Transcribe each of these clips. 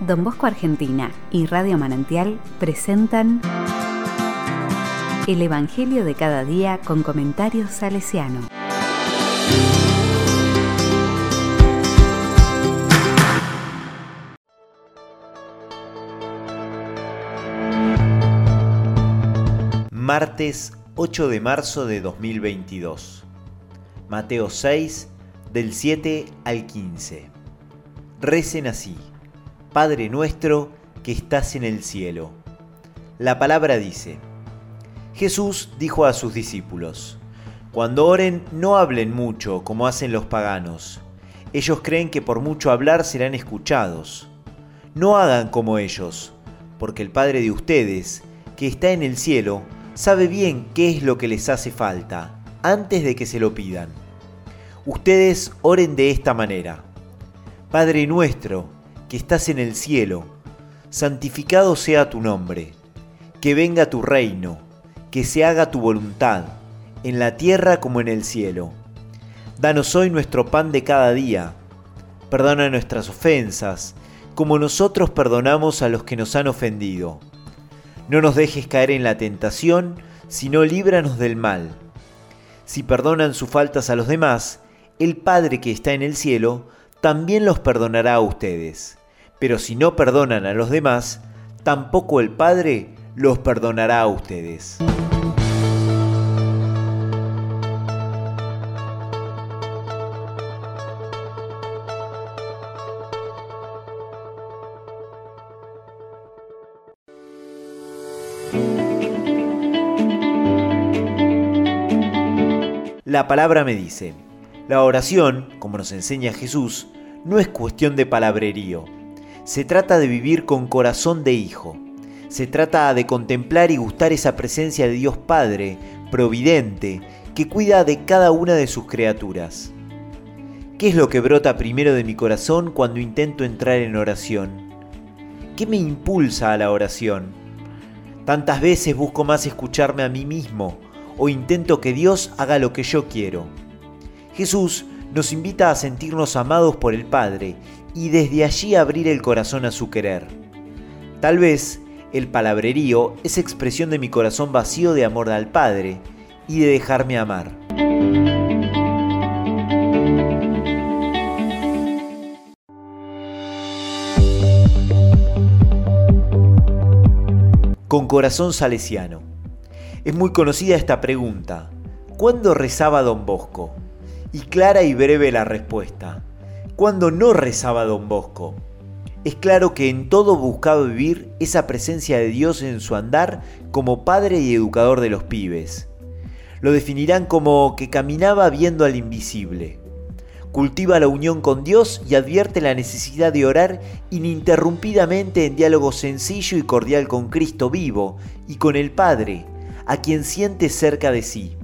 Don Bosco Argentina y Radio Manantial presentan El Evangelio de cada día con comentarios salesiano. Martes 8 de marzo de 2022. Mateo 6 del 7 al 15. Recen así. Padre nuestro que estás en el cielo. La palabra dice, Jesús dijo a sus discípulos, Cuando oren no hablen mucho como hacen los paganos. Ellos creen que por mucho hablar serán escuchados. No hagan como ellos, porque el Padre de ustedes, que está en el cielo, sabe bien qué es lo que les hace falta, antes de que se lo pidan. Ustedes oren de esta manera. Padre nuestro, que estás en el cielo, santificado sea tu nombre, que venga tu reino, que se haga tu voluntad, en la tierra como en el cielo. Danos hoy nuestro pan de cada día, perdona nuestras ofensas, como nosotros perdonamos a los que nos han ofendido. No nos dejes caer en la tentación, sino líbranos del mal. Si perdonan sus faltas a los demás, el Padre que está en el cielo también los perdonará a ustedes. Pero si no perdonan a los demás, tampoco el Padre los perdonará a ustedes. La palabra me dice, la oración, como nos enseña Jesús, no es cuestión de palabrerío, se trata de vivir con corazón de hijo. Se trata de contemplar y gustar esa presencia de Dios Padre, providente, que cuida de cada una de sus criaturas. ¿Qué es lo que brota primero de mi corazón cuando intento entrar en oración? ¿Qué me impulsa a la oración? Tantas veces busco más escucharme a mí mismo o intento que Dios haga lo que yo quiero. Jesús nos invita a sentirnos amados por el Padre y desde allí abrir el corazón a su querer. Tal vez el palabrerío es expresión de mi corazón vacío de amor al Padre y de dejarme amar. Con corazón salesiano. Es muy conocida esta pregunta. ¿Cuándo rezaba don Bosco? Y clara y breve la respuesta cuando no rezaba don Bosco. Es claro que en todo buscaba vivir esa presencia de Dios en su andar como padre y educador de los pibes. Lo definirán como que caminaba viendo al invisible. Cultiva la unión con Dios y advierte la necesidad de orar ininterrumpidamente en diálogo sencillo y cordial con Cristo vivo y con el Padre, a quien siente cerca de sí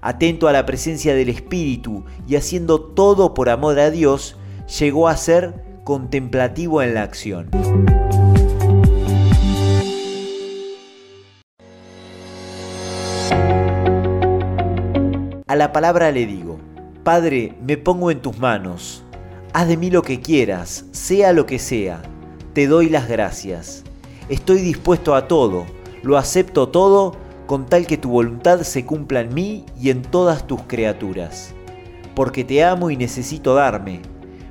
atento a la presencia del Espíritu y haciendo todo por amor a Dios, llegó a ser contemplativo en la acción. A la palabra le digo, Padre, me pongo en tus manos, haz de mí lo que quieras, sea lo que sea, te doy las gracias. Estoy dispuesto a todo, lo acepto todo con tal que tu voluntad se cumpla en mí y en todas tus criaturas. Porque te amo y necesito darme,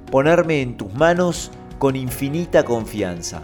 ponerme en tus manos con infinita confianza.